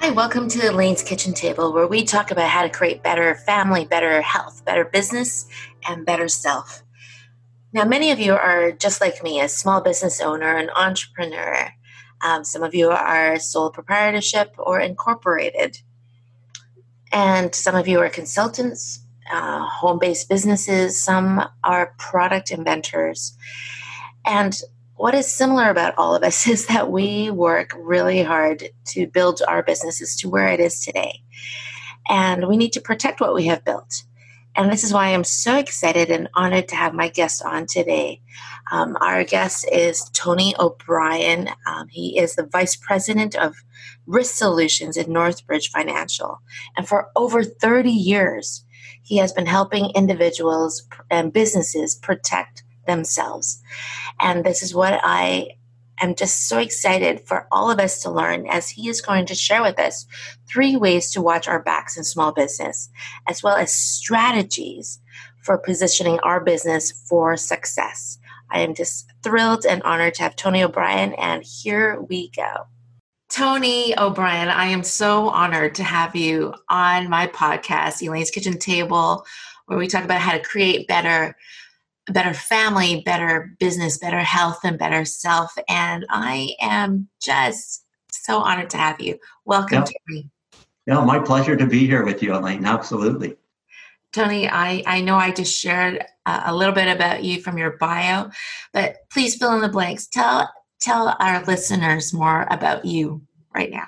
Hi, welcome to Elaine's Kitchen Table, where we talk about how to create better family, better health, better business, and better self. Now, many of you are just like me, a small business owner, an entrepreneur. Um, some of you are sole proprietorship or incorporated. And some of you are consultants, uh, home based businesses, some are product inventors. And what is similar about all of us is that we work really hard to build our businesses to where it is today. And we need to protect what we have built. And this is why I'm so excited and honored to have my guest on today. Um, our guest is Tony O'Brien. Um, he is the Vice President of Risk Solutions at Northbridge Financial. And for over 30 years, he has been helping individuals and businesses protect themselves. And this is what I am just so excited for all of us to learn as he is going to share with us three ways to watch our backs in small business, as well as strategies for positioning our business for success. I am just thrilled and honored to have Tony O'Brien, and here we go. Tony O'Brien, I am so honored to have you on my podcast, Elaine's Kitchen Table, where we talk about how to create better better family, better business, better health, and better self. And I am just so honored to have you. Welcome, yep. Tony. Yeah, my pleasure to be here with you, Elaine. Absolutely. Tony, I, I know I just shared a, a little bit about you from your bio, but please fill in the blanks. Tell tell our listeners more about you right now.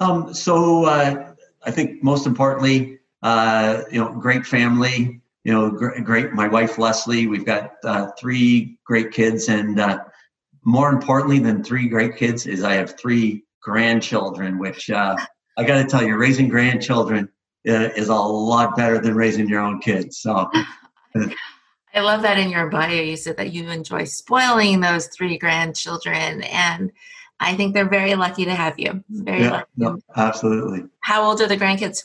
Um, so uh, I think most importantly, uh, you know, great family, you know, great. My wife Leslie, we've got uh, three great kids, and uh, more importantly than three great kids is I have three grandchildren. Which uh, I got to tell you, raising grandchildren uh, is a lot better than raising your own kids. So. I love that in your bio. You said that you enjoy spoiling those three grandchildren, and I think they're very lucky to have you. Very yeah, lucky. No, absolutely. How old are the grandkids?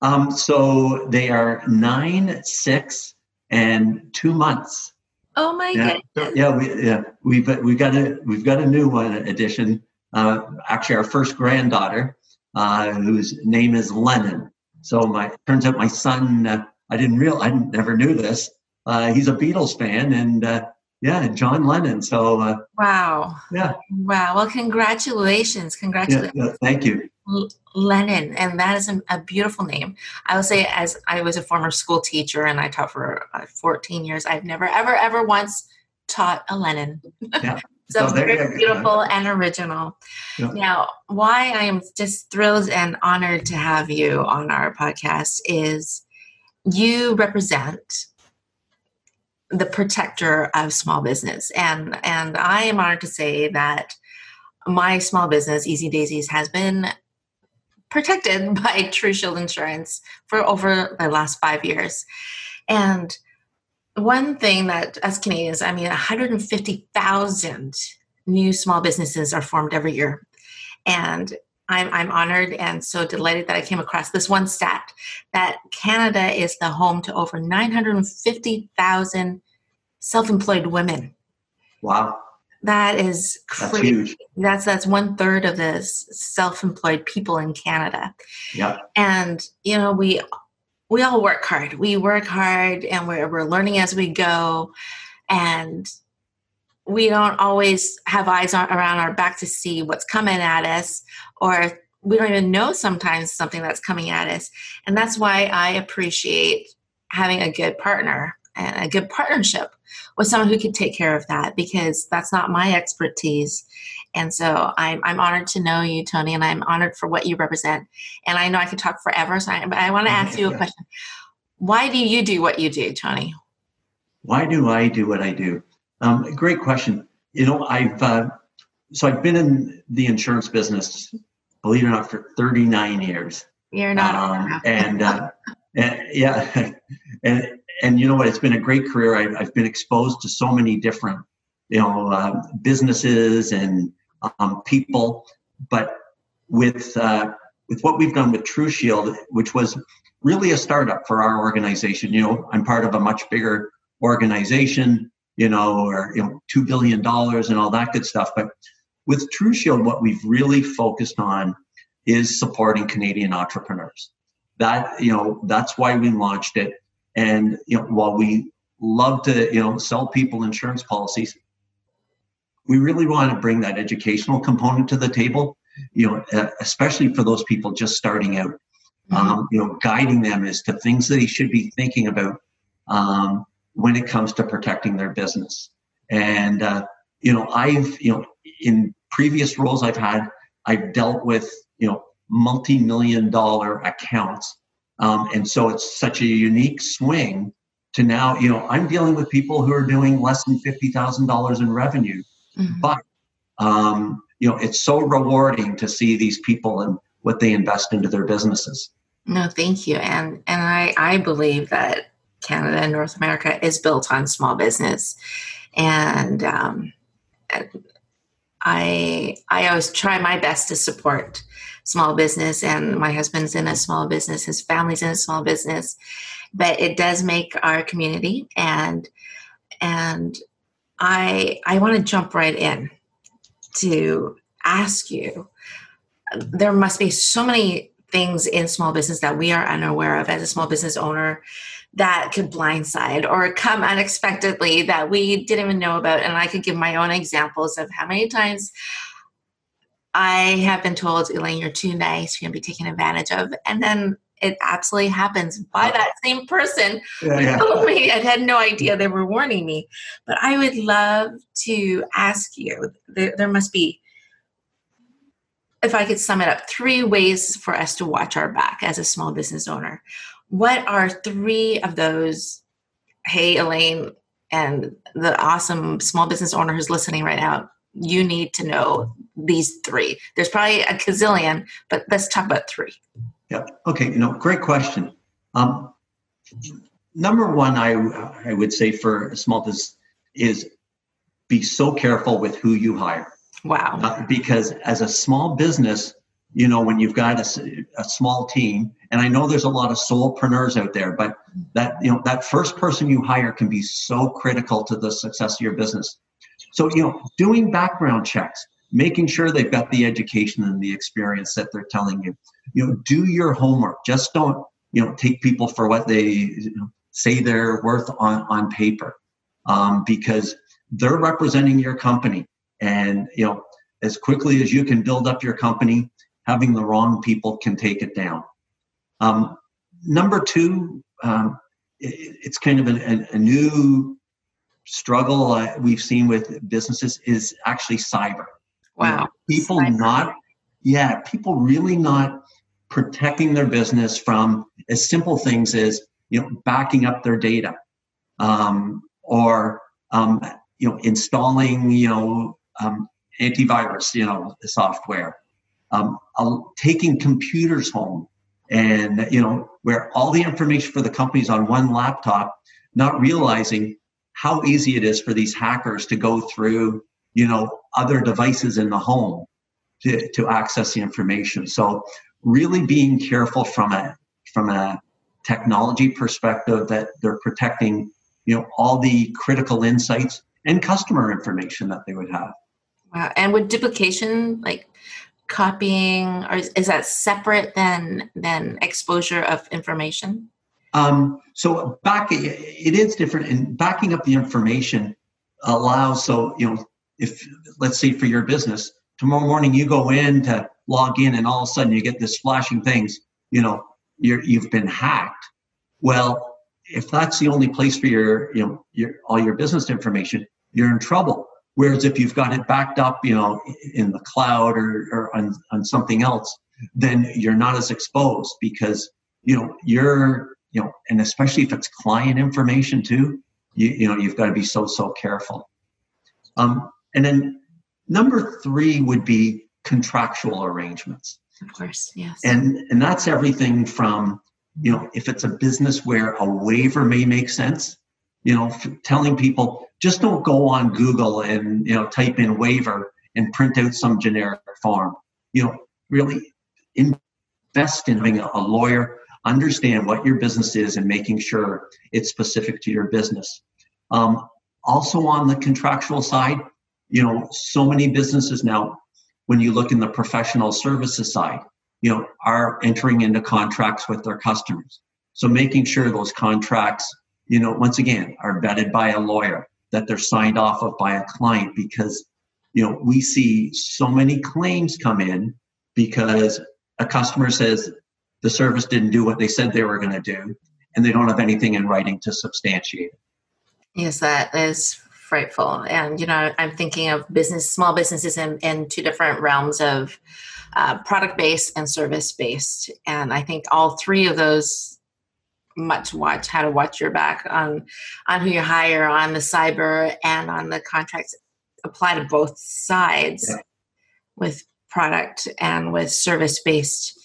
Um, so they are nine, six, and two months. Oh my yeah, goodness! Yeah, we yeah we've we've got a we've got a new one addition. Uh, actually, our first granddaughter, uh, whose name is Lennon. So my turns out my son. Uh, I didn't real I never knew this. Uh, he's a Beatles fan, and uh, yeah, John Lennon. So uh, wow, yeah, wow. Well, congratulations, congratulations. Yeah, thank you. Lennon, and that is a beautiful name. I will say, as I was a former school teacher and I taught for uh, 14 years, I've never, ever, ever once taught a Lennon. Yeah. so, very beautiful and original. Yeah. Now, why I am just thrilled and honored to have you on our podcast is you represent the protector of small business, and and I am honored to say that my small business, Easy Daisies, has been protected by TruShield Insurance for over the last five years. And one thing that, as Canadians, I mean, 150,000 new small businesses are formed every year. And I'm, I'm honored and so delighted that I came across this one stat that Canada is the home to over 950,000 self employed women. Wow. That is crazy. That's that's, that's one third of the self-employed people in Canada. Yeah. And you know, we we all work hard. We work hard and we're we're learning as we go. And we don't always have eyes around our back to see what's coming at us or we don't even know sometimes something that's coming at us. And that's why I appreciate having a good partner and a good partnership with someone who can take care of that because that's not my expertise. And so I'm, I'm honored to know you, Tony, and I'm honored for what you represent. And I know I could talk forever, so I, but I want to ask you a question. Why do you do what you do, Tony? Why do I do what I do? Um, great question. You know, I've uh, so I've been in the insurance business, believe it or not, for 39 years. You're not, um, and, uh, and yeah, and and you know what? It's been a great career. I, have I've been exposed to so many different, you know, uh, businesses and um, people. But with uh, with what we've done with TruShield, which was really a startup for our organization. You know, I'm part of a much bigger organization. You know, or you know, two billion dollars and all that good stuff. But with TruShield, what we've really focused on is supporting Canadian entrepreneurs. That you know, that's why we launched it and you know, while we love to you know sell people insurance policies, we really want to bring that educational component to the table. You know, especially for those people just starting out. Mm-hmm. Um, you know, guiding them as to things that they should be thinking about um, when it comes to protecting their business. And uh, you know, I've you know in previous roles I've had, I've dealt with you know multi-million dollar accounts um, and so it's such a unique swing to now, you know, I'm dealing with people who are doing less than $50,000 in revenue. Mm-hmm. But, um, you know, it's so rewarding to see these people and what they invest into their businesses. No, thank you. And, and I, I believe that Canada and North America is built on small business. And, um, I, I always try my best to support small business and my husband's in a small business his family's in a small business. But it does make our community and and i i want to jump right in to ask you. There must be so many things in small business that we are unaware of as a small business owner that could blindside or come unexpectedly that we didn't even know about and i could give my own examples of how many times I have been told, Elaine, you're too nice, you're going to be taken advantage of. And then it absolutely happens by that same person yeah, yeah. told me I had no idea they were warning me. But I would love to ask you there, there must be, if I could sum it up, three ways for us to watch our back as a small business owner. What are three of those? Hey, Elaine, and the awesome small business owner who's listening right now, you need to know these three. There's probably a gazillion, but let's talk about three. Yeah. Okay. You know, great question. Um, number one, I I would say for a small business is be so careful with who you hire. Wow. Uh, because as a small business, you know, when you've got a, a small team, and I know there's a lot of solopreneurs out there, but that you know that first person you hire can be so critical to the success of your business. So you know, doing background checks, making sure they've got the education and the experience that they're telling you. You know, do your homework. Just don't, you know, take people for what they you know, say they're worth on, on paper um, because they're representing your company. And, you know, as quickly as you can build up your company, having the wrong people can take it down. Um, number two, um, it, it's kind of an, a new struggle uh, we've seen with businesses is actually cyber. Wow. People not, yeah, people really not protecting their business from as simple things as, you know, backing up their data um, or, um, you know, installing, you know, um, antivirus, you know, software, um, taking computers home and, you know, where all the information for the company's on one laptop, not realizing how easy it is for these hackers to go through you know other devices in the home to, to access the information. So really being careful from a from a technology perspective that they're protecting you know all the critical insights and customer information that they would have. Wow. And with duplication like copying or is, is that separate than than exposure of information? Um, so back it is different and backing up the information allows so you know if let's say for your business tomorrow morning you go in to log in and all of a sudden you get this flashing things you know you're you've been hacked. Well if that's the only place for your you know your all your business information you're in trouble whereas if you've got it backed up you know in the cloud or, or on, on something else then you're not as exposed because you know you're you know and especially if it's client information too you, you know you've got to be so so careful um, and then number three would be contractual arrangements. Of course, yes. And and that's everything from you know, if it's a business where a waiver may make sense, you know, telling people just don't go on Google and, you know, type in waiver and print out some generic form. You know, really invest in having a lawyer understand what your business is and making sure it's specific to your business. Um, also, on the contractual side, you know, so many businesses now, when you look in the professional services side, you know, are entering into contracts with their customers. So making sure those contracts, you know, once again, are vetted by a lawyer, that they're signed off of by a client, because, you know, we see so many claims come in because a customer says the service didn't do what they said they were going to do, and they don't have anything in writing to substantiate it. Yes, that is frightful. And, you know, I'm thinking of business, small businesses in, in two different realms of uh, product based and service based. And I think all three of those much watch how to watch your back on on who you hire on the cyber and on the contracts apply to both sides yeah. with product and with service based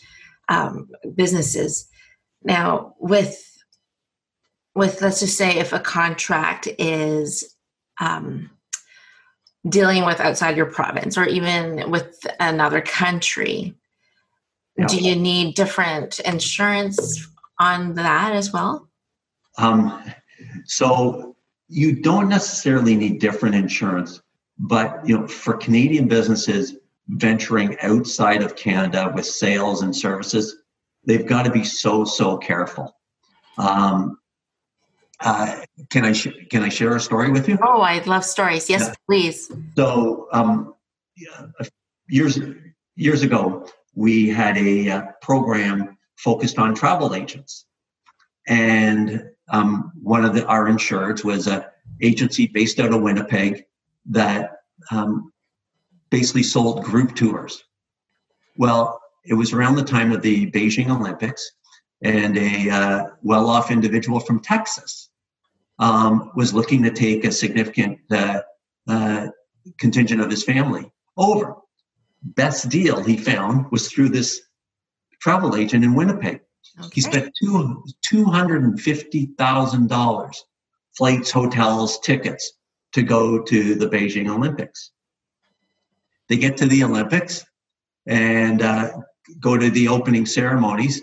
um, businesses now with with let's just say if a contract is um, dealing with outside your province or even with another country yeah. do you need different insurance on that as well um, so you don't necessarily need different insurance but you know for canadian businesses venturing outside of canada with sales and services they've got to be so so careful um, uh, can I sh- can I share a story with you? Oh, I love stories. Yes, yeah. please. So, um, years years ago, we had a uh, program focused on travel agents, and um, one of the, our insureds was a agency based out of Winnipeg that um, basically sold group tours. Well, it was around the time of the Beijing Olympics, and a uh, well-off individual from Texas um, was looking to take a significant uh, uh, contingent of his family over. Best deal he found was through this travel agent in Winnipeg. Okay. He spent two two hundred and fifty thousand dollars, flights, hotels, tickets to go to the Beijing Olympics. They get to the Olympics and uh, go to the opening ceremonies.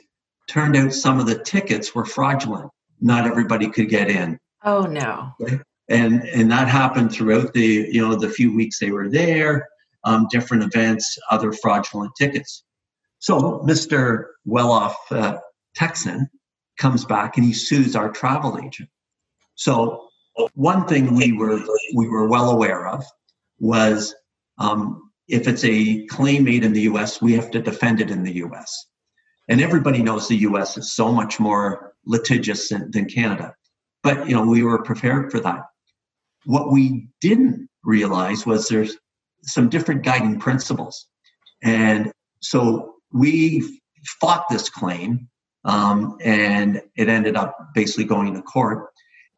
Turned out some of the tickets were fraudulent. Not everybody could get in. Oh no. And and that happened throughout the you know the few weeks they were there, um, different events, other fraudulent tickets. So Mr. Well-off uh, Texan comes back and he sues our travel agent. So one thing we were we were well aware of was um, if it's a claim made in the U.S., we have to defend it in the U.S. And everybody knows the U.S. is so much more litigious than, than Canada. But you know, we were prepared for that. What we didn't realize was there's some different guiding principles, and so we fought this claim, um, and it ended up basically going to court.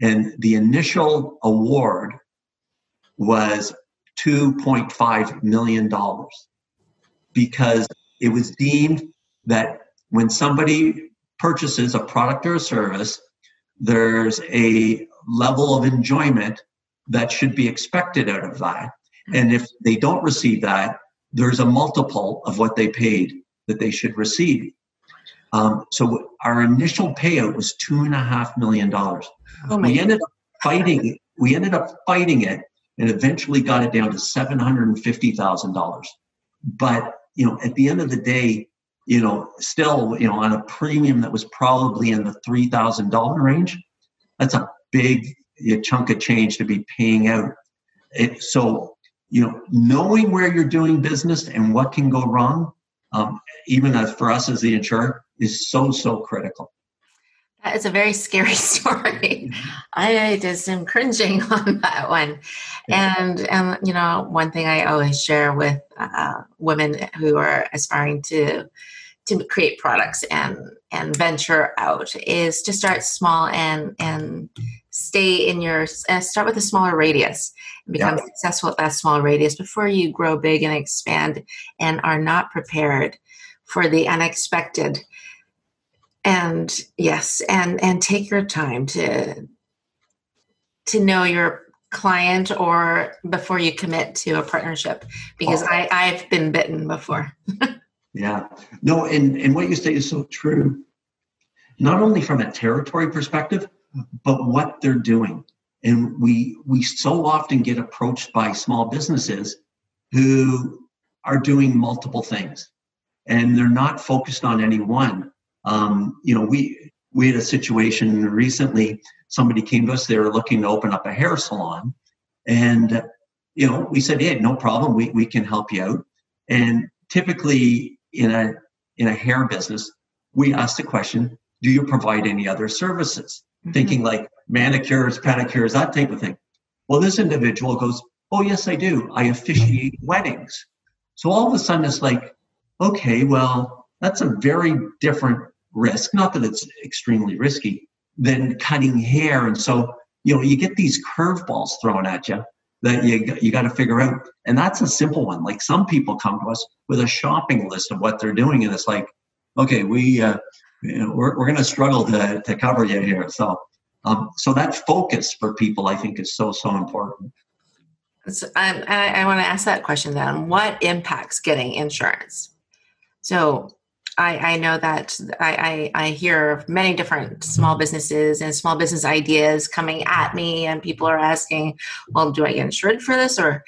And the initial award was $2.5 million because it was deemed that when somebody purchases a product or a service there's a level of enjoyment that should be expected out of that. And if they don't receive that, there's a multiple of what they paid that they should receive. Um, so our initial payout was two and a half million dollars. Oh we ended up fighting. We ended up fighting it, and eventually got it down to seven hundred and fifty thousand dollars. But you know, at the end of the day, you know, still, you know, on a premium that was probably in the three thousand dollar range. That's a big chunk of change to be paying out. It, so, you know, knowing where you're doing business and what can go wrong, um, even as for us as the insurer, is so so critical. That is a very scary story. I just am cringing on that one. And, and you know, one thing I always share with uh, women who are aspiring to to create products and and venture out is to start small and and stay in your uh, start with a smaller radius and become yeah. successful at that small radius before you grow big and expand and are not prepared for the unexpected and yes and and take your time to to know your client or before you commit to a partnership because oh. i i've been bitten before yeah no and and what you say is so true not only from a territory perspective but what they're doing and we we so often get approached by small businesses who are doing multiple things and they're not focused on any one um, you know, we we had a situation recently. Somebody came to us; they were looking to open up a hair salon, and you know, we said, "Hey, no problem. We we can help you out." And typically, in a in a hair business, we ask the question, "Do you provide any other services?" Mm-hmm. Thinking like manicures, pedicures, that type of thing. Well, this individual goes, "Oh, yes, I do. I officiate weddings." So all of a sudden, it's like, okay, well, that's a very different risk, not that it's extremely risky, than cutting hair. And so, you know, you get these curveballs thrown at you that you, you got to figure out. And that's a simple one. Like some people come to us with a shopping list of what they're doing, and it's like, okay, we, uh, you know, we're, we're going to struggle to, to cover you here. So, um, so that focus for people, I think, is so, so important. So I, I want to ask that question then. What impacts getting insurance? So I, I know that I, I, I, hear many different small businesses and small business ideas coming at me, and people are asking, "Well, do I get insured for this, or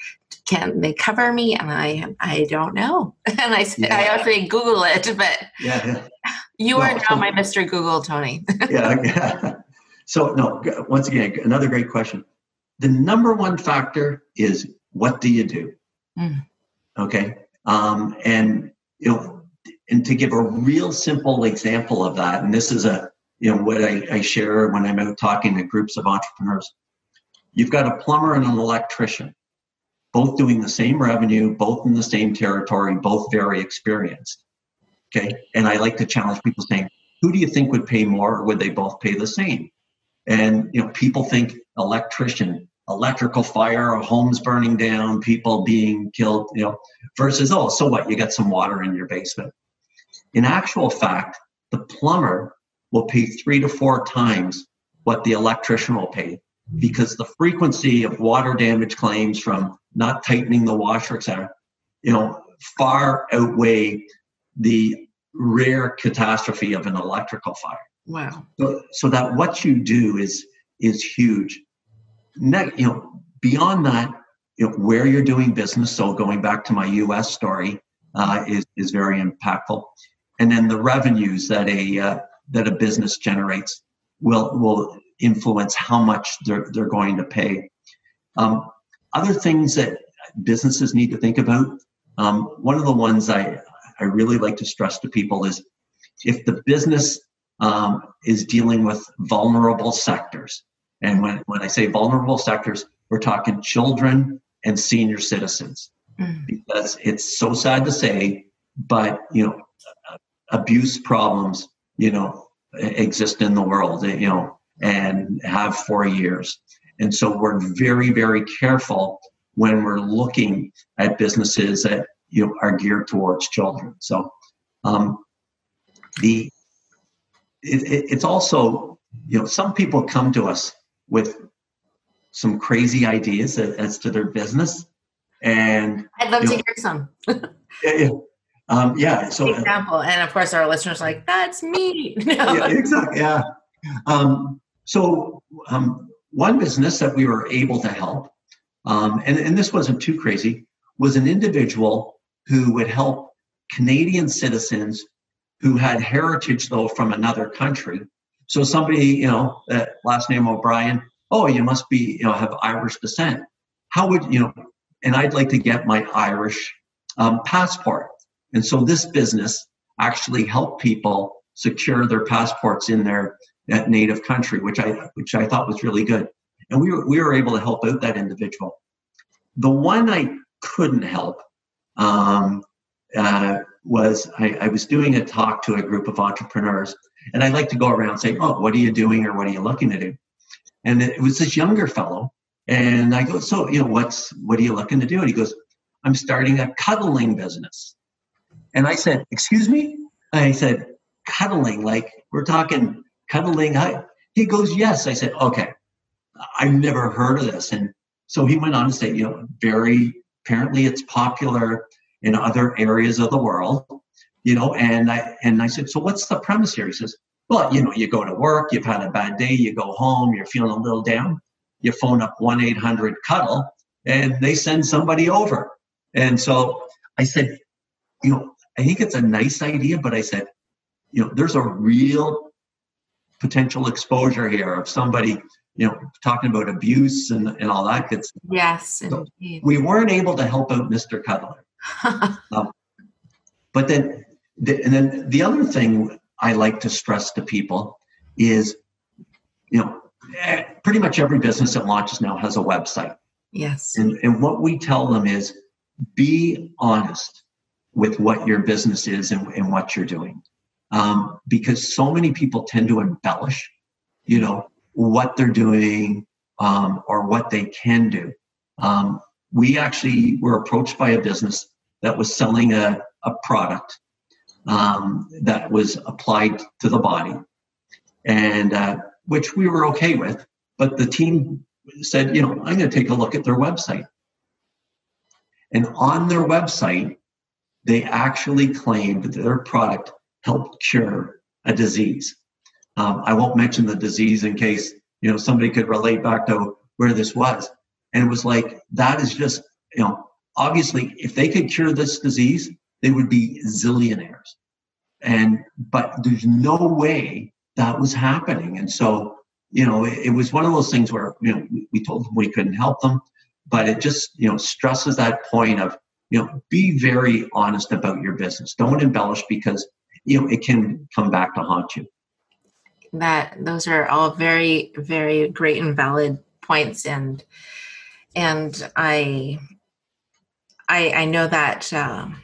can they cover me?" And I I don't know, and I yeah. I actually Google it, but yeah, yeah. You are now my Mister Google, Tony. yeah, yeah. So no, once again, another great question. The number one factor is what do you do? Mm. Okay, um, and you know and to give a real simple example of that, and this is a you know what I, I share when I'm out talking to groups of entrepreneurs. You've got a plumber and an electrician, both doing the same revenue, both in the same territory, both very experienced. Okay, and I like to challenge people saying, who do you think would pay more, or would they both pay the same? And you know, people think electrician, electrical fire, homes burning down, people being killed, you know, versus oh, so what? You got some water in your basement. In actual fact, the plumber will pay three to four times what the electrician will pay because the frequency of water damage claims from not tightening the washer, etc., you know, far outweigh the rare catastrophe of an electrical fire. Wow. So, so that what you do is is huge. Ne- you know, beyond that, you know, where you're doing business. So going back to my U.S. story, uh, is is very impactful and then the revenues that a uh, that a business generates will will influence how much they're they're going to pay. Um, other things that businesses need to think about. Um, one of the ones I I really like to stress to people is if the business um, is dealing with vulnerable sectors, and when when I say vulnerable sectors, we're talking children and senior citizens, mm. because it's so sad to say, but you know abuse problems, you know, exist in the world, you know, and have for years. And so we're very, very careful when we're looking at businesses that you know are geared towards children. So um, the it, it, it's also you know some people come to us with some crazy ideas as, as to their business, and I'd love to know, hear some. yeah, um, yeah. So example, and of course, our listeners are like, "That's me." yeah, exactly. Yeah. Um, so um, one business that we were able to help, um, and and this wasn't too crazy, was an individual who would help Canadian citizens who had heritage though from another country. So somebody, you know, that last name O'Brien. Oh, you must be, you know, have Irish descent. How would you know? And I'd like to get my Irish um, passport. And so this business actually helped people secure their passports in their native country, which I which I thought was really good. And we were, we were able to help out that individual. The one I couldn't help um, uh, was I, I, was doing a talk to a group of entrepreneurs, and I like to go around saying, "Oh, what are you doing, or what are you looking to do?" And it was this younger fellow, and I go, "So, you know, what's what are you looking to do?" And he goes, "I'm starting a cuddling business." And I said, Excuse me? I said, cuddling, like we're talking cuddling. He goes, yes. I said, okay. I've never heard of this. And so he went on to say, you know, very apparently it's popular in other areas of the world, you know, and I and I said, so what's the premise here? He says, well, you know, you go to work, you've had a bad day, you go home, you're feeling a little down, you phone up one eight hundred cuddle, and they send somebody over. And so I said, you know, I think it's a nice idea, but I said, you know, there's a real potential exposure here of somebody, you know, talking about abuse and, and all that good stuff. Yes, so we weren't able to help out Mr. Cuddler. um, but then, the, and then the other thing I like to stress to people is, you know, eh, pretty much every business that launches now has a website. Yes. And, and what we tell them is be honest with what your business is and, and what you're doing. Um, because so many people tend to embellish, you know, what they're doing um, or what they can do. Um, we actually were approached by a business that was selling a, a product um, that was applied to the body, and uh, which we were okay with. But the team said, you know, I'm going to take a look at their website. And on their website, they actually claimed that their product helped cure a disease. Um, I won't mention the disease in case you know somebody could relate back to where this was. And it was like that is just you know obviously if they could cure this disease, they would be zillionaires. And but there's no way that was happening. And so you know it, it was one of those things where you know we, we told them we couldn't help them, but it just you know stresses that point of you know be very honest about your business. Don't embellish because you know it can come back to haunt you that those are all very very great and valid points. And and i i i know that um,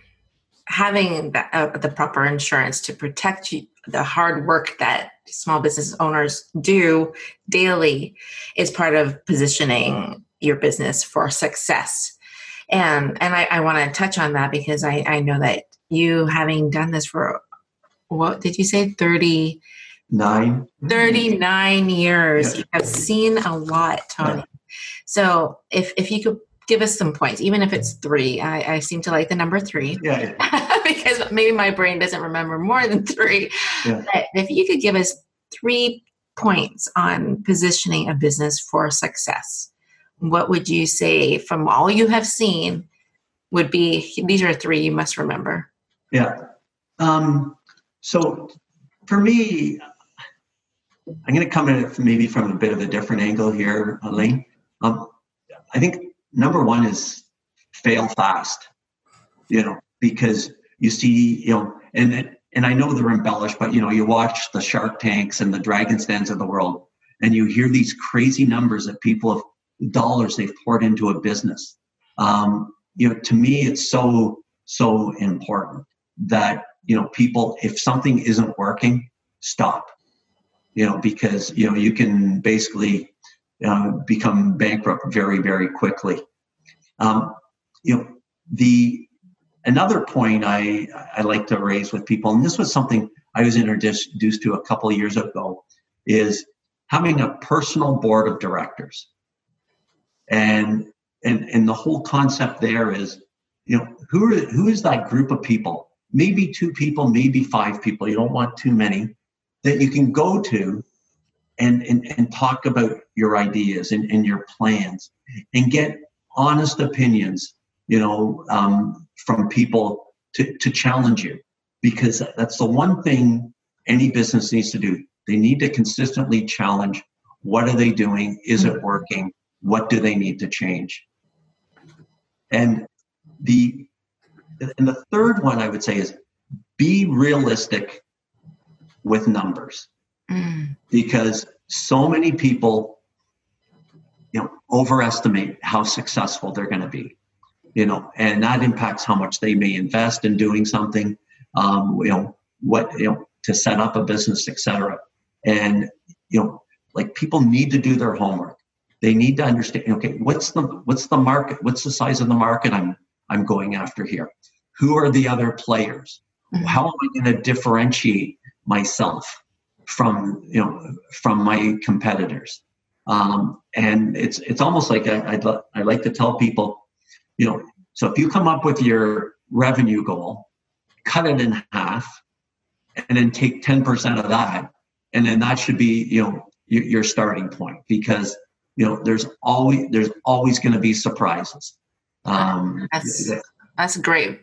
having the, uh, the proper insurance to protect you, the hard work that small business owners do daily is part of positioning your business for success. And and i, I want to touch on that because i i know that you having done this for what did you say? 30 Nine. 39 years. Yeah. You have seen a lot, Tony. Yeah. So if, if you could give us some points, even if it's three, I, I seem to like the number three. Yeah. because maybe my brain doesn't remember more than three. Yeah. But if you could give us three points on positioning a business for success, what would you say from all you have seen would be these are three you must remember? Yeah. Um, so for me, I'm going to come at it maybe from a bit of a different angle here, Elaine. Um, I think number one is fail fast, you know, because you see, you know, and and I know they're embellished, but you know, you watch the Shark Tanks and the Dragon's Dens of the world, and you hear these crazy numbers that people have dollars they've poured into a business. Um, you know, to me, it's so so important that you know people, if something isn't working, stop you know, because you know you can basically uh, become bankrupt very, very quickly. Um, you know, the another point I I like to raise with people, and this was something I was introduced to a couple of years ago, is having a personal board of directors, and and and the whole concept there is, you know, who are who is that group of people? Maybe two people, maybe five people. You don't want too many that you can go to and, and, and talk about your ideas and, and your plans and get honest opinions, you know, um, from people to, to challenge you. Because that's the one thing any business needs to do. They need to consistently challenge what are they doing? Is it working? What do they need to change? And the and the third one I would say is be realistic with numbers. Mm. because so many people you know overestimate how successful they're going to be you know and that impacts how much they may invest in doing something um, you know what you know to set up a business etc and you know like people need to do their homework. They need to understand okay what's the what's the market what's the size of the market i'm i'm going after here? Who are the other players? Mm-hmm. how am i going to differentiate myself from you know from my competitors. Um, and it's it's almost like I, I'd, I like to tell people you know so if you come up with your revenue goal cut it in half and then take 10% of that. And then that should be you know your, your starting point because you know there's always there's always going to be surprises. Um, that's that's great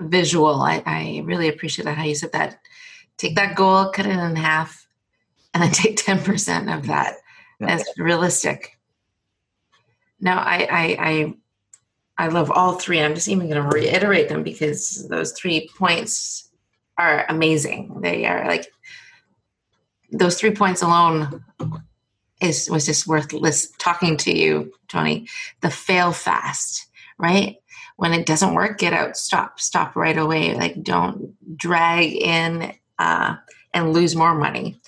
visual. I, I really appreciate that how you said that take that goal cut it in half and then take 10% of that as realistic now I, I i i love all three i'm just even going to reiterate them because those three points are amazing they are like those three points alone is was just worth list, talking to you, Tony. The fail fast, right? When it doesn't work, get out, stop, stop right away. Like don't drag in uh, and lose more money.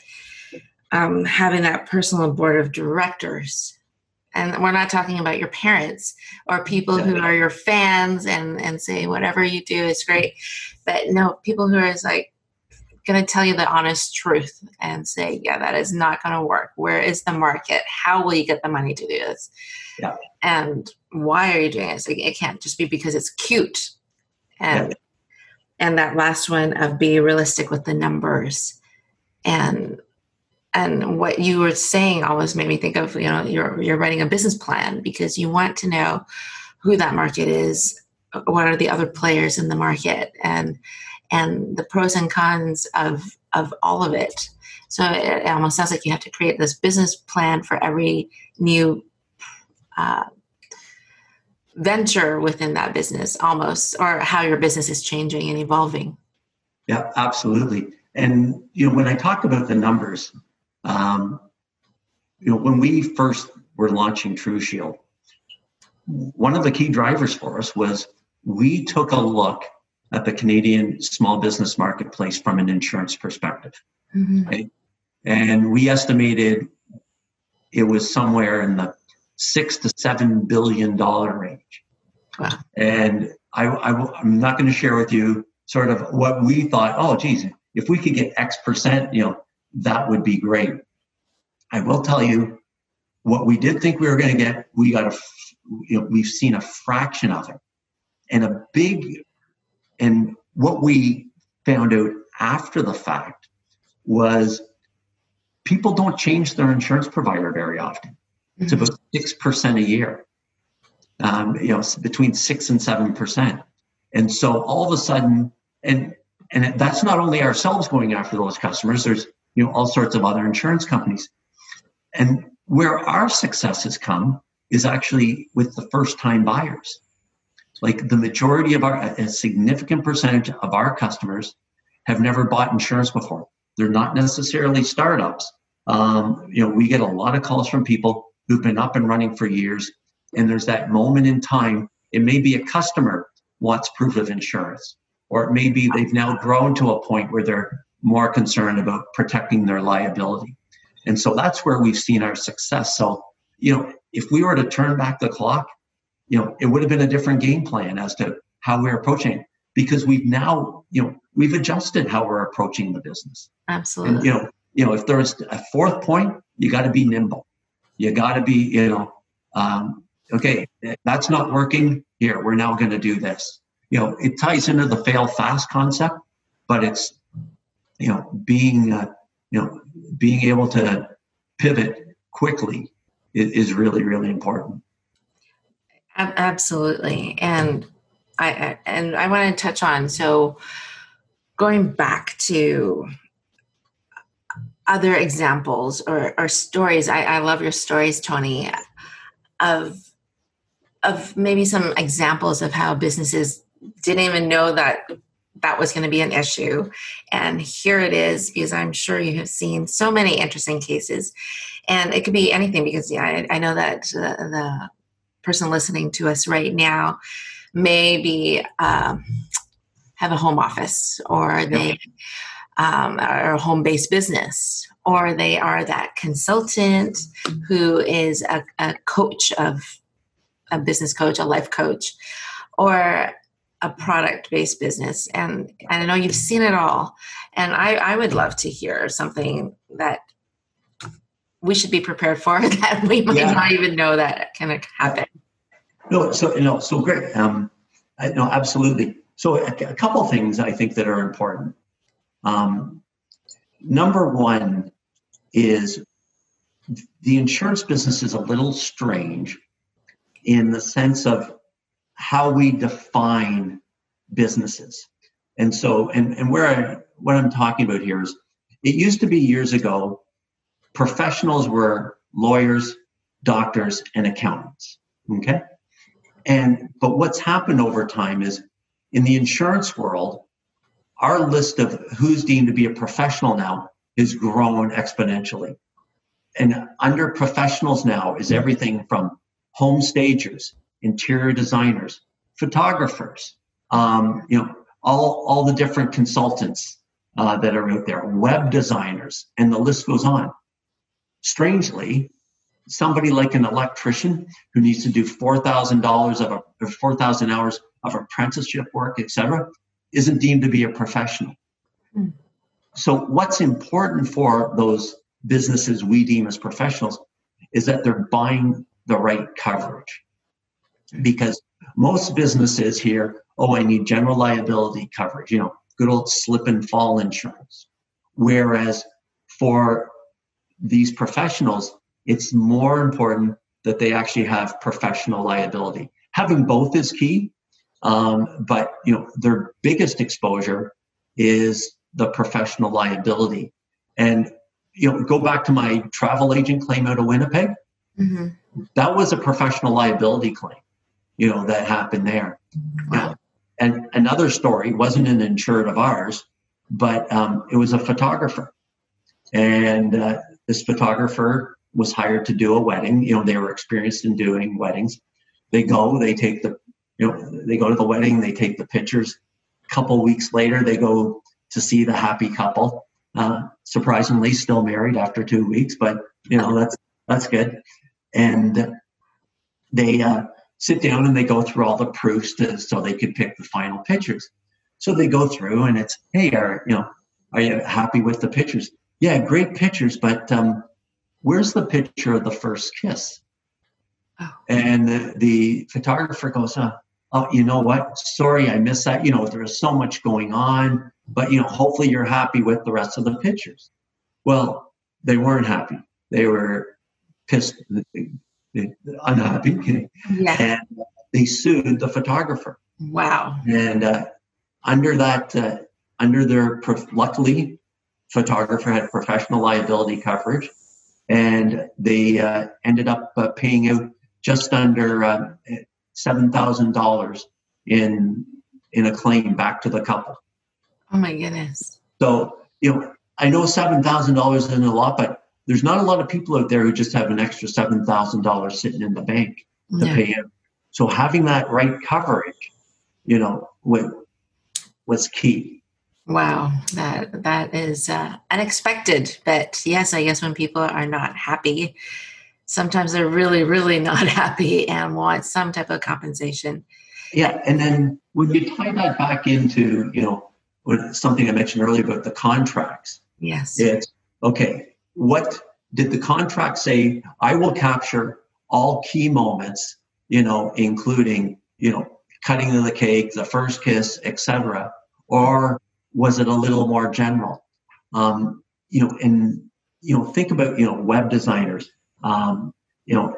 Um, having that personal board of directors, and we're not talking about your parents or people who are your fans and and say whatever you do is great, but no, people who are like going to tell you the honest truth and say, yeah, that is not going to work. Where is the market? How will you get the money to do this? Yeah. And why are you doing this? It can't just be because it's cute. And yeah. And that last one of be realistic with the numbers. And and what you were saying always made me think of, you know, you're you're writing a business plan because you want to know who that market is, what are the other players in the market and and the pros and cons of of all of it. So it, almost sounds like you have to create this business plan for every new uh, venture within that business, almost, or how your business is changing and evolving. Yeah, absolutely. And you know, when I talk about the numbers, um, you know, when we first were launching TruShield, one of the key drivers for us was we took a look at the Canadian small business marketplace from an insurance perspective. Mm-hmm. Right? And we estimated it was somewhere in the six to seven billion dollar range. Wow. And I, I, am not going to share with you sort of what we thought. Oh, geez, if we could get X percent, you know, that would be great. I will tell you what we did think we were going to get. We got a, you know, we've seen a fraction of it, and a big and what we found out after the fact was people don't change their insurance provider very often. It's about six percent a year. Um, you know, between six and seven percent. And so all of a sudden, and and that's not only ourselves going after those customers. There's you know all sorts of other insurance companies, and where our success has come is actually with the first time buyers like the majority of our a significant percentage of our customers have never bought insurance before they're not necessarily startups um, you know we get a lot of calls from people who've been up and running for years and there's that moment in time it may be a customer wants proof of insurance or it may be they've now grown to a point where they're more concerned about protecting their liability and so that's where we've seen our success so you know if we were to turn back the clock you know, it would have been a different game plan as to how we're approaching it because we've now, you know, we've adjusted how we're approaching the business. Absolutely. And, you know, you know, if there's a fourth point, you got to be nimble. You got to be, you know, um, okay, that's not working. Here, we're now going to do this. You know, it ties into the fail fast concept, but it's, you know, being, uh, you know, being able to pivot quickly is, is really, really important. Absolutely, and I and I want to touch on so going back to other examples or, or stories. I, I love your stories, Tony, of of maybe some examples of how businesses didn't even know that that was going to be an issue. And here it is, because I'm sure you have seen so many interesting cases. And it could be anything because yeah, I, I know that the, the person listening to us right now maybe um, have a home office or they um, are a home based business or they are that consultant who is a, a coach of a business coach, a life coach, or a product based business and, and I know you've seen it all and I, I would love to hear something that we should be prepared for that we might yeah. not even know that can happen. No, so you know, so great. Um, I, no, absolutely. So a, a couple things I think that are important. Um, number one is the insurance business is a little strange in the sense of how we define businesses. And so, and, and where I, what I'm talking about here is it used to be years ago, professionals were lawyers, doctors, and accountants. Okay. And, but what's happened over time is in the insurance world, our list of who's deemed to be a professional now has grown exponentially. And under professionals now is everything from home stagers, interior designers, photographers, um, you know, all, all the different consultants uh, that are out there, web designers, and the list goes on. Strangely, somebody like an electrician who needs to do $4,000 of a, 4,000 hours of apprenticeship work, etc., isn't deemed to be a professional. Mm. So, what's important for those businesses we deem as professionals is that they're buying the right coverage. Because most businesses here, oh, I need general liability coverage, you know, good old slip and fall insurance. Whereas for these professionals, it's more important that they actually have professional liability. Having both is key, um, but you know their biggest exposure is the professional liability. And you know, go back to my travel agent claim out of Winnipeg. Mm-hmm. That was a professional liability claim, you know, that happened there. Wow. and another story wasn't an insured of ours, but um, it was a photographer, and uh, this photographer was hired to do a wedding. You know, they were experienced in doing weddings. They go, they take the, you know, they go to the wedding, they take the pictures. A couple weeks later, they go to see the happy couple. Uh, surprisingly, still married after two weeks, but you know that's that's good. And they uh, sit down and they go through all the proofs to, so they could pick the final pictures. So they go through and it's, hey, are you know, are you happy with the pictures? Yeah, great pictures, but um, where's the picture of the first kiss? Oh. And the, the, photographer goes, oh, oh, you know what? Sorry, I missed that. You know, there was so much going on, but you know, hopefully you're happy with the rest of the pictures. Well, they weren't happy. They were pissed, unhappy, yeah. and they sued the photographer. Wow. And uh, under that, uh, under their luckily, photographer had professional liability coverage, and they uh, ended up uh, paying out just under uh, seven thousand dollars in in a claim back to the couple. Oh my goodness! So you know, I know seven thousand dollars isn't a lot, but there's not a lot of people out there who just have an extra seven thousand dollars sitting in the bank to yeah. pay in. So having that right coverage, you know, was key. Wow, that that is uh, unexpected. But yes, I guess when people are not happy, sometimes they're really, really not happy and want some type of compensation. Yeah, and then when you tie that back into you know something I mentioned earlier about the contracts. Yes, it's okay. What did the contract say? I will capture all key moments, you know, including you know cutting of the cake, the first kiss, etc. Or was it a little more general? Um, you know, and you know, think about you know web designers. Um, you know,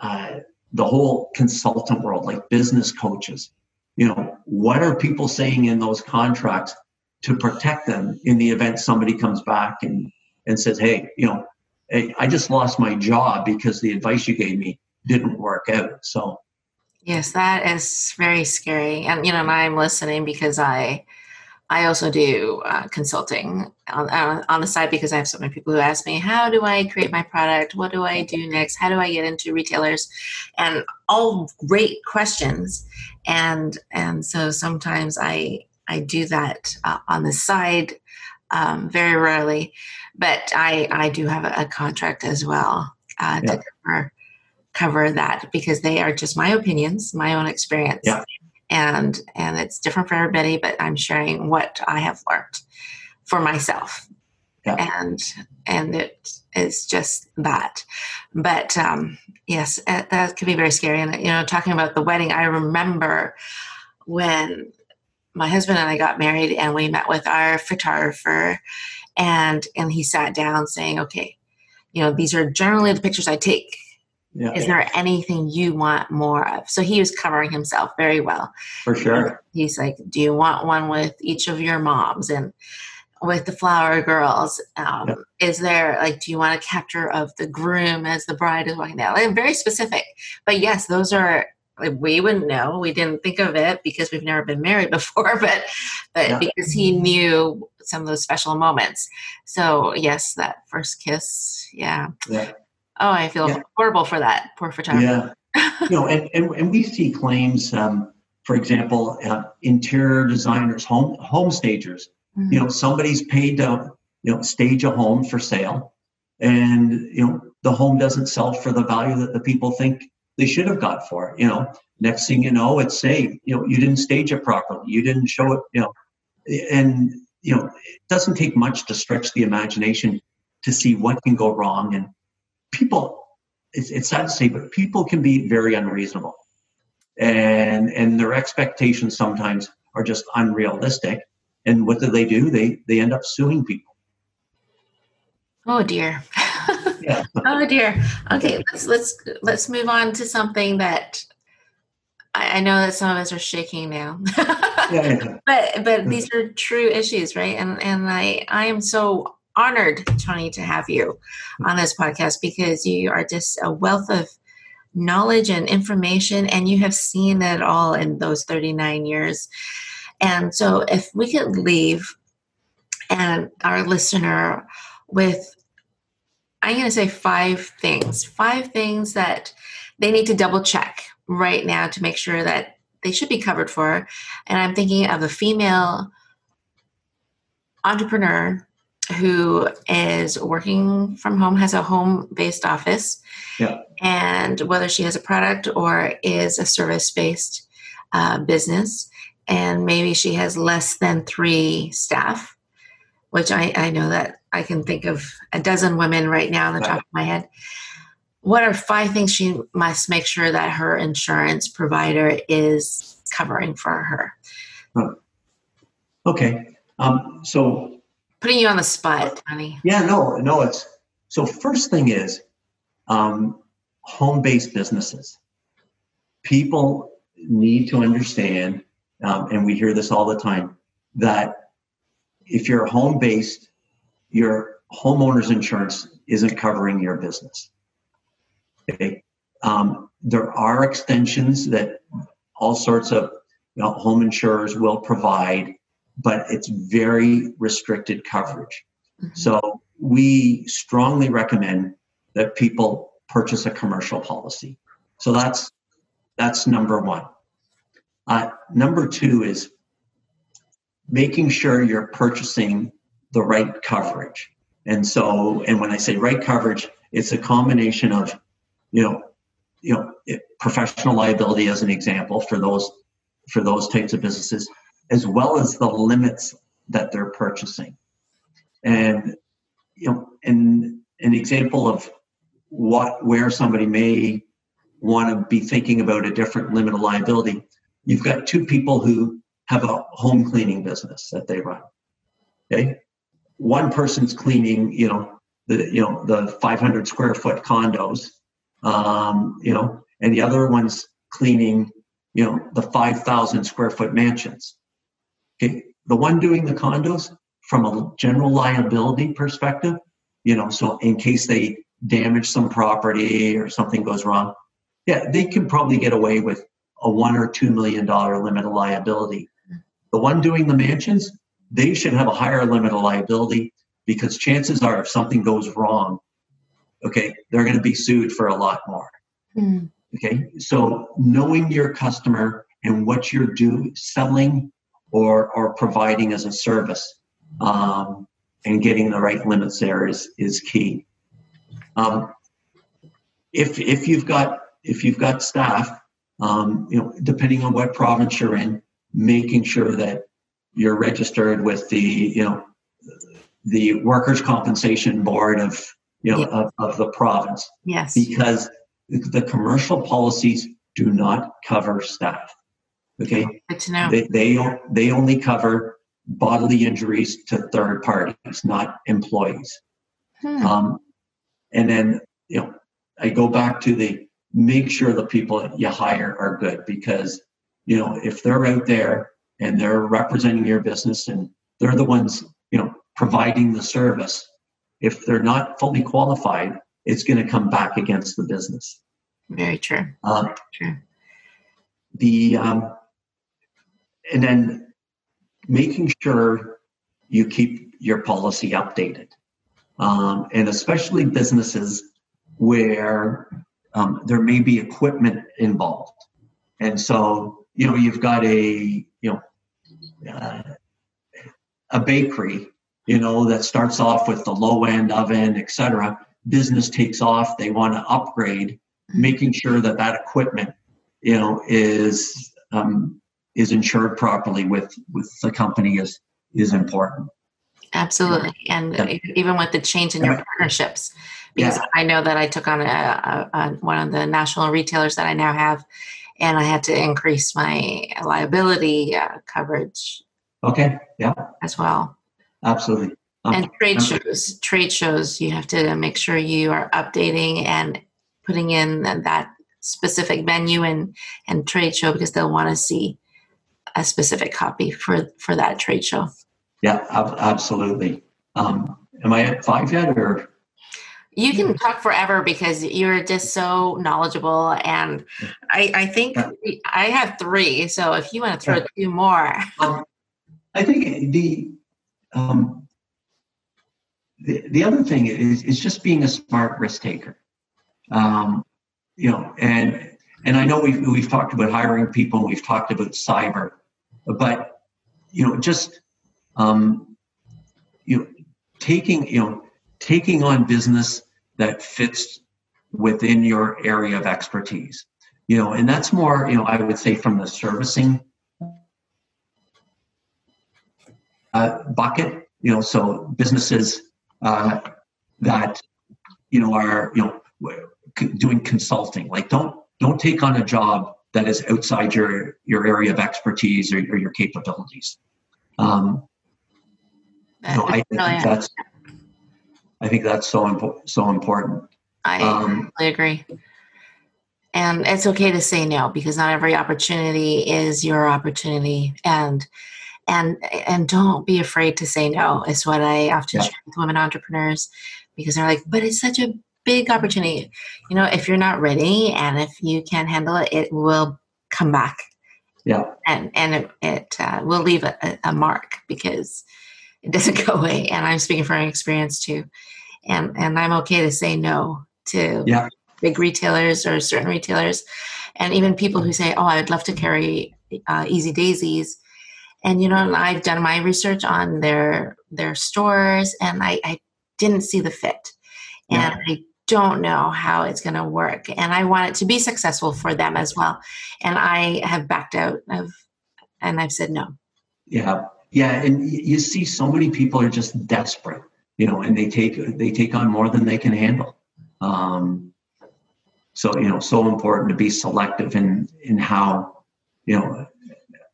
uh, the whole consultant world, like business coaches. You know, what are people saying in those contracts to protect them in the event somebody comes back and and says, "Hey, you know, I just lost my job because the advice you gave me didn't work out." So, yes, that is very scary, and you know, I'm listening because I I also do uh, consulting on, on, the side because I have so many people who ask me, how do I create my product? What do I do next? How do I get into retailers? And all great questions. And, and so sometimes I, I do that uh, on the side, um, very rarely, but I, I do have a, a contract as well uh, yeah. to cover, cover that because they are just my opinions, my own experience. Yeah and and it's different for everybody but i'm sharing what i have learned for myself. Yeah. and and it is just that. But um yes that can be very scary. And you know talking about the wedding i remember when my husband and i got married and we met with our photographer and and he sat down saying okay you know these are generally the pictures i take yeah. Is there anything you want more of? So he was covering himself very well. For sure. He's like, Do you want one with each of your moms and with the flower girls? Um. Is there like, do you want a capture of the groom as the bride is walking down? Like, very specific. But yes, those are like we wouldn't know. We didn't think of it because we've never been married before, but but yeah. because he knew some of those special moments. So yes, that first kiss, yeah. yeah. Oh, I feel yeah. horrible for that poor photographer. Yeah. you know, and, and, and we see claims, um, for example, uh, interior designers, home home stagers. Mm-hmm. You know, somebody's paid to you know stage a home for sale, and you know the home doesn't sell for the value that the people think they should have got for it. You know, next thing you know, it's say you know you didn't stage it properly, you didn't show it. You know, and you know it doesn't take much to stretch the imagination to see what can go wrong and people, it's, it's sad to say, but people can be very unreasonable. And, and their expectations sometimes are just unrealistic. And what do they do? They, they end up suing people. Oh dear. yeah. oh dear. Okay, let's let's let's move on to something that I, I know that some of us are shaking now. yeah, yeah. But but these are true issues, right? And and I I am so honored, Tony, to have you on this podcast because you are just a wealth of knowledge and information, and you have seen it all in those 39 years. And so, if we could leave and our listener with, I'm going to say five things, five things that they need to double check right now to make sure that they should be covered for. And I'm thinking of a female entrepreneur who is working from home, has a home based office, yeah. and whether she has a product or is a service based uh, business, and maybe she has less than three staff, which I, I know that I can think of a dozen women right now on the top of my head. What are five things she must make sure that her insurance provider is covering for her? Okay. Um, so putting you on the spot, honey. Yeah, no, no, it's so first thing is um, home-based businesses. People need to understand, um, and we hear this all the time, that if you're home-based, your homeowner's insurance isn't covering your business. Okay. Um, there are extensions that all sorts of you know, home insurers will provide but it's very restricted coverage. Mm-hmm. So we strongly recommend that people purchase a commercial policy. So that's that's number one. Uh, number two is making sure you're purchasing the right coverage. And so, and when I say right coverage, it's a combination of, you know, you know, professional liability as an example for those for those types of businesses, as well as the limits that they're purchasing. And you know, an an example of what where somebody may want to be thinking about a different limit of liability. You've got two people who have a home cleaning business that they run. Okay, one person's cleaning, you know, the you know the 500 square foot condos, um, you know, and the other one's cleaning, you know, the 5,000 square foot mansions. Okay, the one doing the condos from a general liability perspective, you know, so in case they damage some property or something goes wrong, yeah, they can probably get away with a one or two million dollar limit of liability. The one doing the mansions, they should have a higher limit of liability because chances are if something goes wrong, okay, they're going to be sued for a lot more. Mm. Okay, so knowing your customer and what you're doing, selling or or providing as a service um, and getting the right limits there is is key um, if if you've got if you've got staff um, you know, depending on what province you're in, making sure that you're registered with the, you know, the workers' compensation board of, you know, of, of the province, Yes. because the commercial policies do not cover staff. Okay, Good to know. they they they only cover bodily injuries to third parties, not employees. Hmm. Um, and then, you know, I go back to the make sure the people you hire are good because, you know, if they're out there and they're representing your business and they're the ones, you know, providing the service, if they're not fully qualified, it's going to come back against the business. Very true. Um, True. the um, and then making sure you keep your policy updated. Um, and especially businesses where um, there may be equipment involved. And so you know you've got a you know uh, a bakery you know that starts off with the low end oven etc business takes off they want to upgrade making sure that that equipment you know is um, is insured properly with with the company is is important Absolutely. And Yeah. even with the change in your Yeah. partnerships, because Yeah. I know that I took on a, a, a, one of the national retailers that I now have, and I had to increase my liability uh, coverage okay yeah as well. absolutely Um, and trade shows, trade shows, you have to make sure you are updating and putting in that specific venue and and trade show because they'll want to see a specific copy for for that trade show. yeah ab- absolutely um, am i at five yet or You can talk forever because you're just so knowledgeable, and I, I think Yeah. I have three. So if you want to throw Yeah. two more, um, i think the um, the, the other thing is is just being a smart risk taker um, you know and and i know we've we've talked about hiring people we've talked about cyber but you know just um, you know taking you know taking on business that fits within your area of expertise you know and that's more you know i would say from the servicing uh, bucket you know so businesses uh, that you know are you know doing consulting like don't don't take on a job that is outside your your area of expertise or, or your capabilities um, no, I think Brilliant. that's I think that's so important so important I um, totally agree. And it's okay to say no because not every opportunity is your opportunity. And and and don't be afraid to say no. Is what I often Yeah. share with women entrepreneurs because they're like, but it's such a big opportunity. You know, if you're not ready and if you can't handle it, it will come back. Yeah. And and it, it uh, will leave a, a- mark because it doesn't go away. And I'm speaking from experience too, and and I'm okay to say no to Yeah. big retailers or certain retailers, and even people who say, "Oh, I'd love to carry uh, Easy Daisies," and you know, and I've done my research on their their stores, and I, I didn't see the fit, and I don't know how it's going to work, and I want it to be successful for them as well, and I have backed out of, and I've said no. Yeah, yeah, and you see so many people are just desperate, you know, and they take they take on more than they can handle. Um, so you know, so important to be selective in in how you know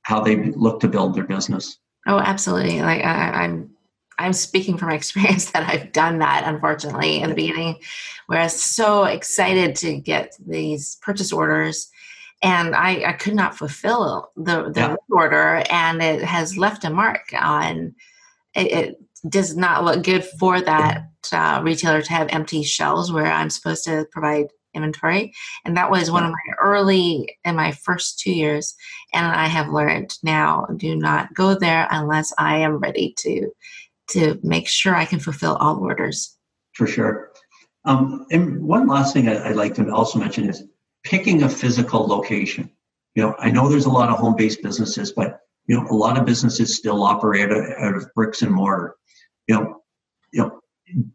how they look to build their business. Oh, absolutely. Like I, I'm, I'm speaking from experience that I've done that. Unfortunately, in the beginning, where I was so excited to get these purchase orders, and I, I could not fulfill the the Yeah. order, and it has left a mark on. It, it does not look good for that uh, retailer to have empty shelves where I'm supposed to provide inventory, and that was one of my early in my first two years and I have learned now do not go there unless I am ready to to make sure I can fulfill all orders. for sure. Um, and one last thing I, I'd like to also mention is picking a physical location. You know, I know there's a lot of home-based businesses, but you know, a lot of businesses still operate out, of bricks and mortar. You know, you know,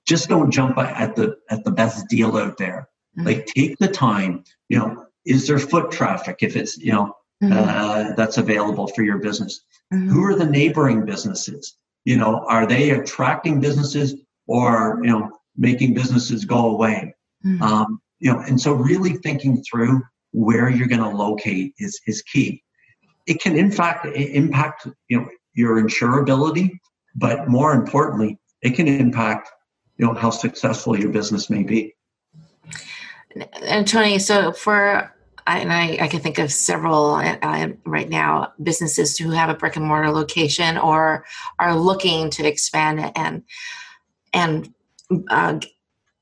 just don't jump at the at the best deal out there. Mhm. Like, take the time. You know, is there foot traffic if it's you know mm-hmm. uh, that's available for your business? Mm-hmm. Who are the neighboring businesses? You know, are they attracting businesses or you know making businesses go away? Mm-hmm. Um, you know, and so really thinking through where you're going to locate is is key. It can in fact impact you know your insurability, but more importantly, it can impact you know how successful your business may be. And Tony, so for and I, I, can think of several uh, right now businesses who have a brick and mortar location or are looking to expand and and uh,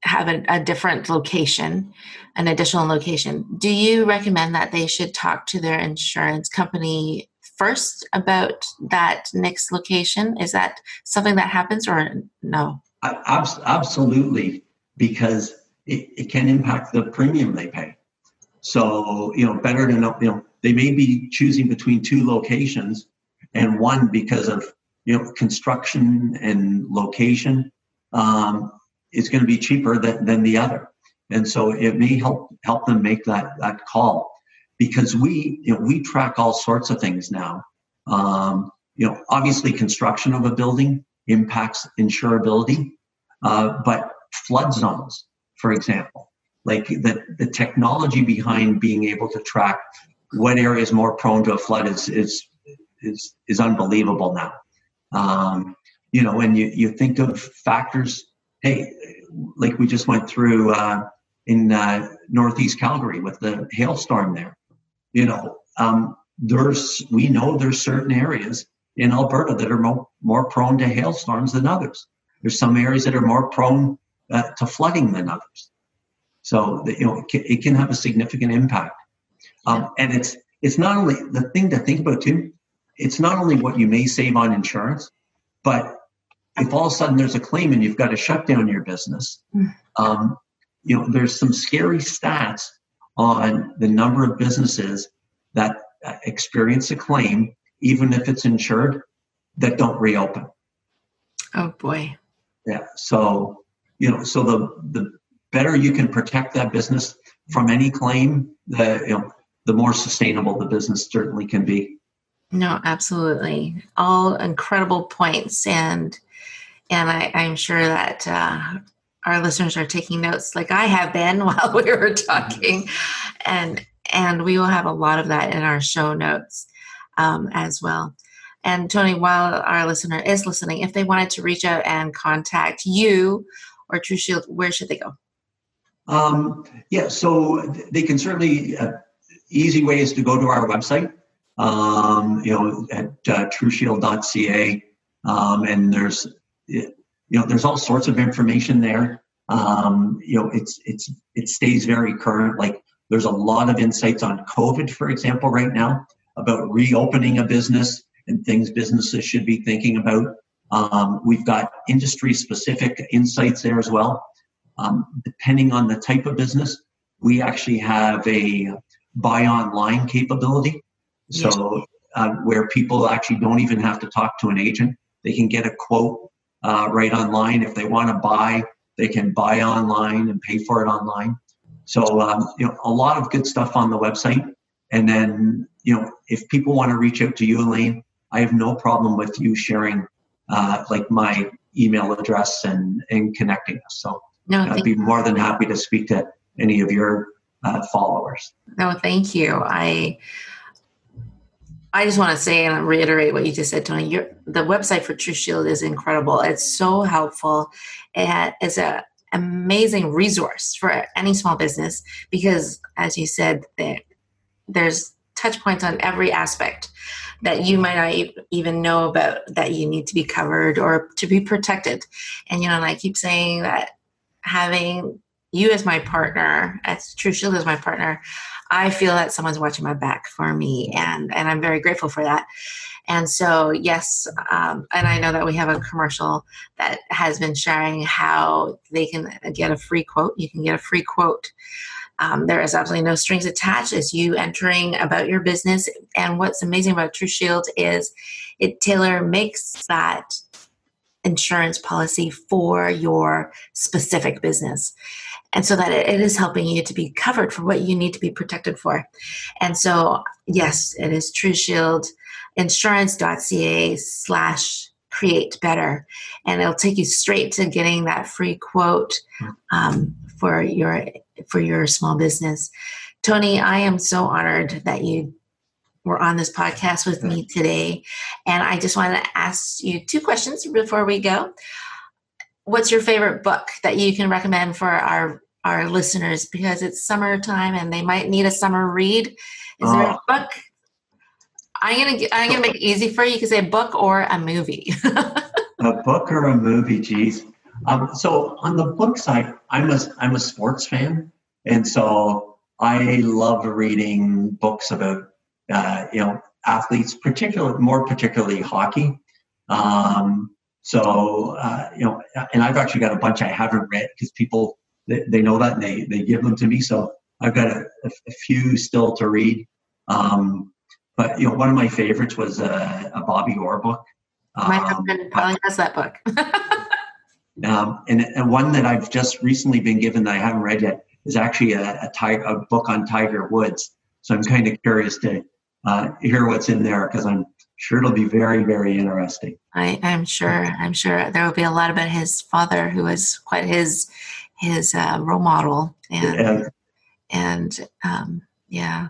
have a, a, different location, an additional location. Do you recommend that they should talk to their insurance company first about that next location? Is that something that happens or no? Absolutely, because it, it can impact the premium they pay. So, you know, better to know, you know, they may be choosing between two locations and one because of, you know, construction and location um, is going to be cheaper than, than the other. And so it may help help them make that that call because we you know we track all sorts of things now. Um, you know, obviously construction of a building impacts insurability, uh, but flood zones, for example, like the, the technology behind being able to track what area is more prone to a flood is is is, is unbelievable now. Um, you know, when you, you think of factors, hey, like we just went through uh, in uh, Northeast Calgary with the hailstorm there. You know, um, there's we know there's certain areas in Alberta that are more, more prone to hailstorms than others. There's some areas that are more prone uh, to flooding than others. So you know, it can, it can have a significant impact. Um, and it's it's not only the thing to think about too. It's not only what you may save on insurance, but if all of a sudden there's a claim and you've got to shut down your business, hmm. um, you know, there's some scary stats on the number of businesses that uh, experience a claim, even if it's insured, that don't reopen. Oh boy. Yeah. So you know, so the the better you can protect that business from any claim, the you know, the more sustainable the business certainly can be. No, absolutely. All incredible points, and and I, am sure that uh, our listeners are taking notes, like I have been while we were talking, and and we will have a lot of that in our show notes um, as well. And Tony, while our listener is listening, if they wanted to reach out and contact you or TruShield, where should they go? Um, yeah, so they can certainly, uh, easy way is to go to our website, um, you know, at uh, trushield.ca. Um, and there's, you know, there's all sorts of information there. Um, you know, it's, it's, it stays very current. Like there's a lot of insights on COVID, for example, right now about reopening a business and things businesses should be thinking about. Um, we've got industry specific insights there as well. Um, depending on the type of business, we actually have a buy online capability. Yes. So, uh, where people actually don't even have to talk to an agent, they can get a quote uh, right online. If they want to buy, they can buy online and pay for it online. So, um, you know, a lot of good stuff on the website. And then, you know, if people want to reach out to you, Elaine, I have no problem with you sharing uh, like my email address and, and connecting us. So no, I'd be more than happy to speak to any of your uh, followers. No, thank you. I I just want to say and reiterate what you just said, Tony. Your, the website for TruShield is incredible. It's so helpful. It is an amazing resource for any small business because, as you said, there, there's touch points on every aspect that you might not even know about that you need to be covered or to be protected. And you know, and I keep saying that having you as my partner, as TruShield as my partner, I feel that someone's watching my back for me, and and I'm very grateful for that. And so, yes, um, and I know that we have a commercial that has been sharing how they can get a free quote. You can get a free quote. Um, there is absolutely no strings attached. It's you entering about your business. And what's amazing about TruShield is it tailor makes that insurance policy for your specific business. and so that it, is helping you to be covered for what you need to be protected for. And so, yes, it is TruShield insurance.ca slash create better and it'll take you straight to getting that free quote um, for your for your small business tony i am so honored that you were on this podcast with me today and i just want to ask you two questions before we go what's your favorite book that you can recommend for our our listeners because it's summertime and they might need a summer read is there a oh. book I'm gonna I'm gonna make it easy for you. You can say a book or a movie. a book or a movie, geez. Um, so on the book side, I'm a I'm a sports fan, and so I love reading books about uh, you know athletes, particularly more particularly hockey. Um, so uh, you know, and I've actually got a bunch I haven't read because people they, they, know that and they they give them to me. So I've got a, a few still to read. Um, but you know, one of my favorites was a, a Bobby Orr book. My um, husband probably has that book. um, and, and one that I've just recently been given that I haven't read yet is actually a, a, a book on Tiger Woods. So I'm kind of curious to uh, hear what's in there because I'm sure it'll be very, very interesting. I, am sure. I'm sure there will be a lot about his father, who was quite his his uh, role model, and yeah. and um, yeah,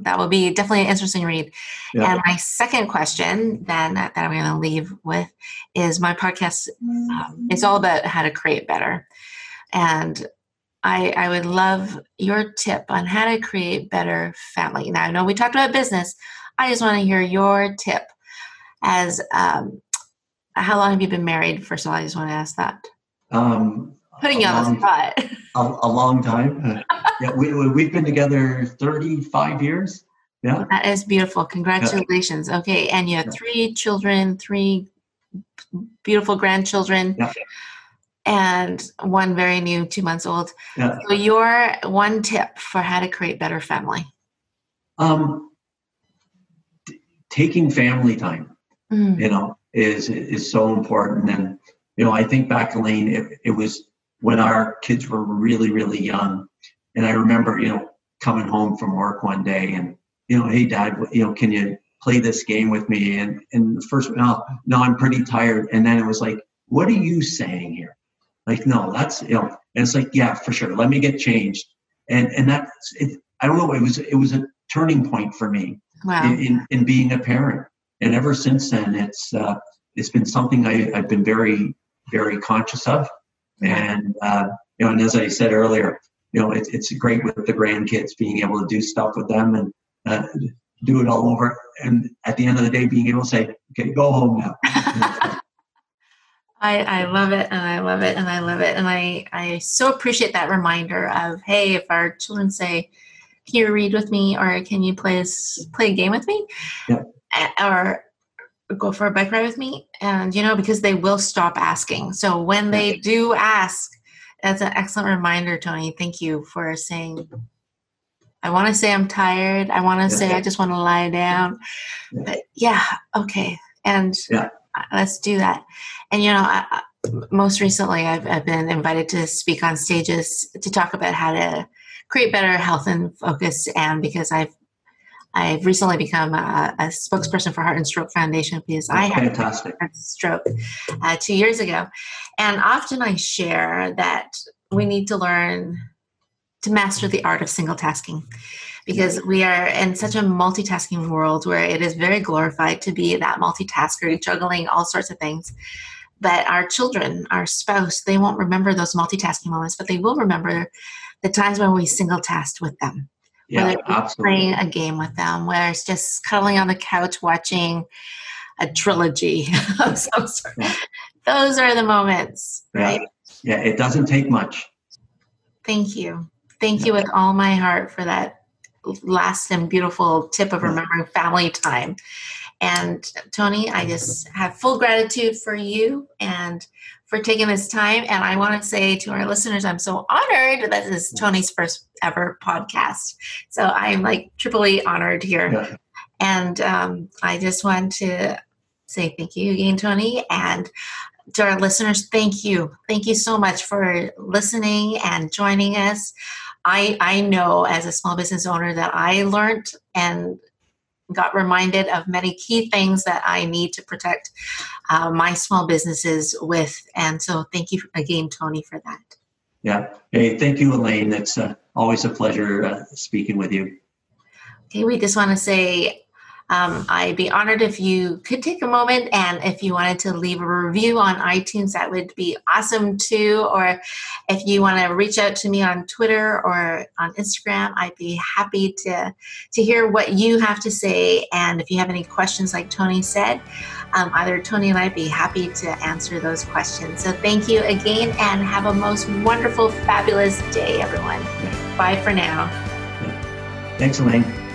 that will be definitely an interesting read. Yeah. And my second question, then that I'm going to leave with, is my podcast. Um, it's all about how to create better, and I, I would love your tip on how to create better family. Now I know we talked about business. I just want to hear your tip. As um, how long have you been married? First of all, I just want to ask that. Um, Putting you on the spot. A, a long time. Yeah, we, we've been together 35 years. Yeah. That is beautiful. Congratulations. Yeah. Okay. And you have three children, three beautiful grandchildren. Yeah. And one very new, two months old. Yeah. So, your one tip for how to create better family? Um, t- taking family time, mm. you know, is is so important. And you know, I think back, Elaine, it, it was when our kids were really, really young. And I remember, you know, coming home from work one day and, you know, hey, dad, you know, can you play this game with me? And, and the first, no, no, I'm pretty tired. And then it was like, what are you saying here? Like, no, that's, you know, and it's like, yeah, for sure. Let me get changed. And, and that's, it, I don't know, it was, it was a turning point for me wow. in, in, in being a parent. And ever since then, it's, uh, it's been something I, I've been very, very conscious of and uh, you know, and as I said earlier, you know, it's it's great with the grandkids being able to do stuff with them and uh, do it all over. And at the end of the day, being able to say, "Okay, go home now." I, I love it and I love it and I love it and I, I so appreciate that reminder of hey if our children say can you read with me or can you play play a game with me? Yeah. or go for a bike ride with me and you know because they will stop asking. So when they do ask that's an excellent reminder tony. Thank you for saying i want to say i'm tired. I want to say i just want to lie down. But yeah okay and yeah. Let's do that and you know I, most recently I've, I've been invited to speak on stages to talk about how to create better health and focus and because i've I've recently become a, a, spokesperson for Heart and Stroke Foundation because I had Fantastic. a stroke uh, two years ago. And often I share that we need to learn to master the art of single tasking because we are in such a multitasking world where it is very glorified to be that multitasker, juggling all sorts of things. But our children, our spouse, they won't remember those multitasking moments, but they will remember the times when we single tasked with them yeah, whether it's playing a game with them, whether it's just cuddling on the couch watching a trilogy of some sort. Yeah. Those are the moments, right? Yeah. yeah, it doesn't take much. Thank you. Thank you with all my heart for that last and beautiful tip of remembering family time. And Tony, I just have full gratitude for you and for taking this time. And I want to say to our listeners, I'm so honored that this is Tony's first ever podcast. So I'm like triply honored here. Yeah. And um, I just want to say thank you again, Tony. And to our listeners, thank you. Thank you so much for listening and joining us. I, I know as a small business owner that I learned and got reminded of many key things that I need to protect uh, my small businesses with. And so, thank you again, Tony, for that. Yeah. Hey, thank you, Elaine. It's uh, always a pleasure uh, speaking with you. Okay, we just want to say um, I'd be honored if you could take a moment and if you wanted to leave a review on iTunes, that would be awesome too. Or if you want to reach out to me on Twitter or on Instagram, I'd be happy to, to hear what you have to say. And if you have any questions, like Tony said, um, either Tony and I'd be happy to answer those questions. So thank you again and have a most wonderful, fabulous day, everyone. Bye for now. Thanks, Elaine.